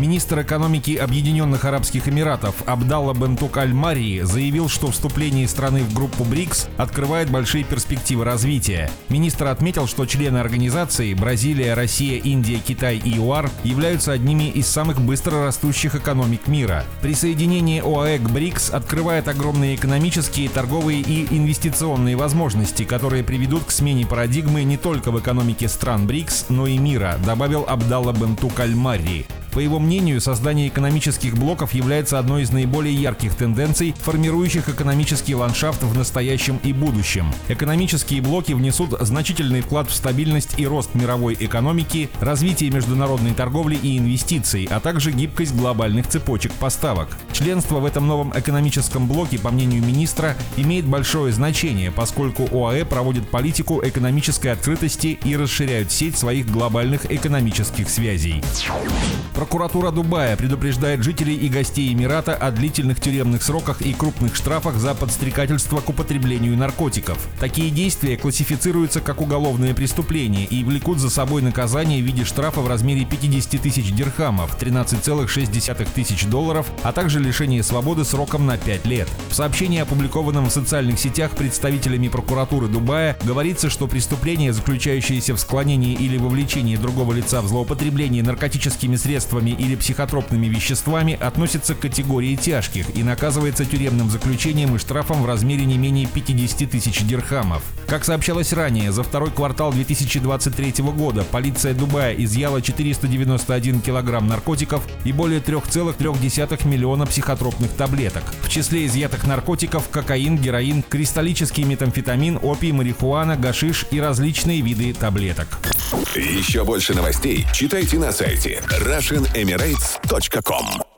Министр экономики Объединенных Арабских Эмиратов Абдалла Бентук Аль-Марии заявил, что вступление страны в группу БРИКС открывает большие перспективы развития. Министр отметил, что члены организации Бразилия, Россия, Индия, Китай и ЮАР являются одними из самых быстро растущих экономик мира. Присоединение ОАЭ к БРИКС открывает огромные экономические, торговые и инвестиционные возможности, которые приведут к смене парадигмы не только в экономике стран БРИКС, но и мира, добавил Абдалла Бентук Аль-Марри. По его мнению, создание экономических блоков является одной из наиболее ярких тенденций, формирующих экономический ландшафт в настоящем и будущем. Экономические блоки внесут значительный вклад в стабильность и рост мировой экономики, развитие международной торговли и инвестиций, а также гибкость глобальных цепочек поставок. Членство в этом новом экономическом блоке, по мнению министра, имеет большое значение, поскольку ОАЭ проводит политику экономической открытости и расширяют сеть своих глобальных экономических связей. Прокуратура Дубая предупреждает жителей и гостей Эмирата о длительных тюремных сроках и крупных штрафах за подстрекательство к употреблению наркотиков. Такие действия классифицируются как уголовное преступление и влекут за собой наказание в виде штрафа в размере 50 тысяч дирхамов, 13,6 тысяч долларов, а также лишение свободы сроком на 5 лет. В сообщении, опубликованном в социальных сетях представителями прокуратуры Дубая, говорится, что преступление, заключающееся в склонении или вовлечении другого лица в злоупотребление наркотическими средствами, лекарствами или психотропными веществами относится к категории тяжких и наказывается тюремным заключением и штрафом в размере не менее 50 тысяч дирхамов. Как сообщалось ранее, за второй квартал 2023 года полиция Дубая изъяла 491 килограмм наркотиков и более 3,3 миллиона психотропных таблеток. В числе изъятых наркотиков кокаин, героин, кристаллический метамфетамин, опий, марихуана, гашиш и различные виды таблеток. Еще больше новостей читайте на сайте RussianEmirates.com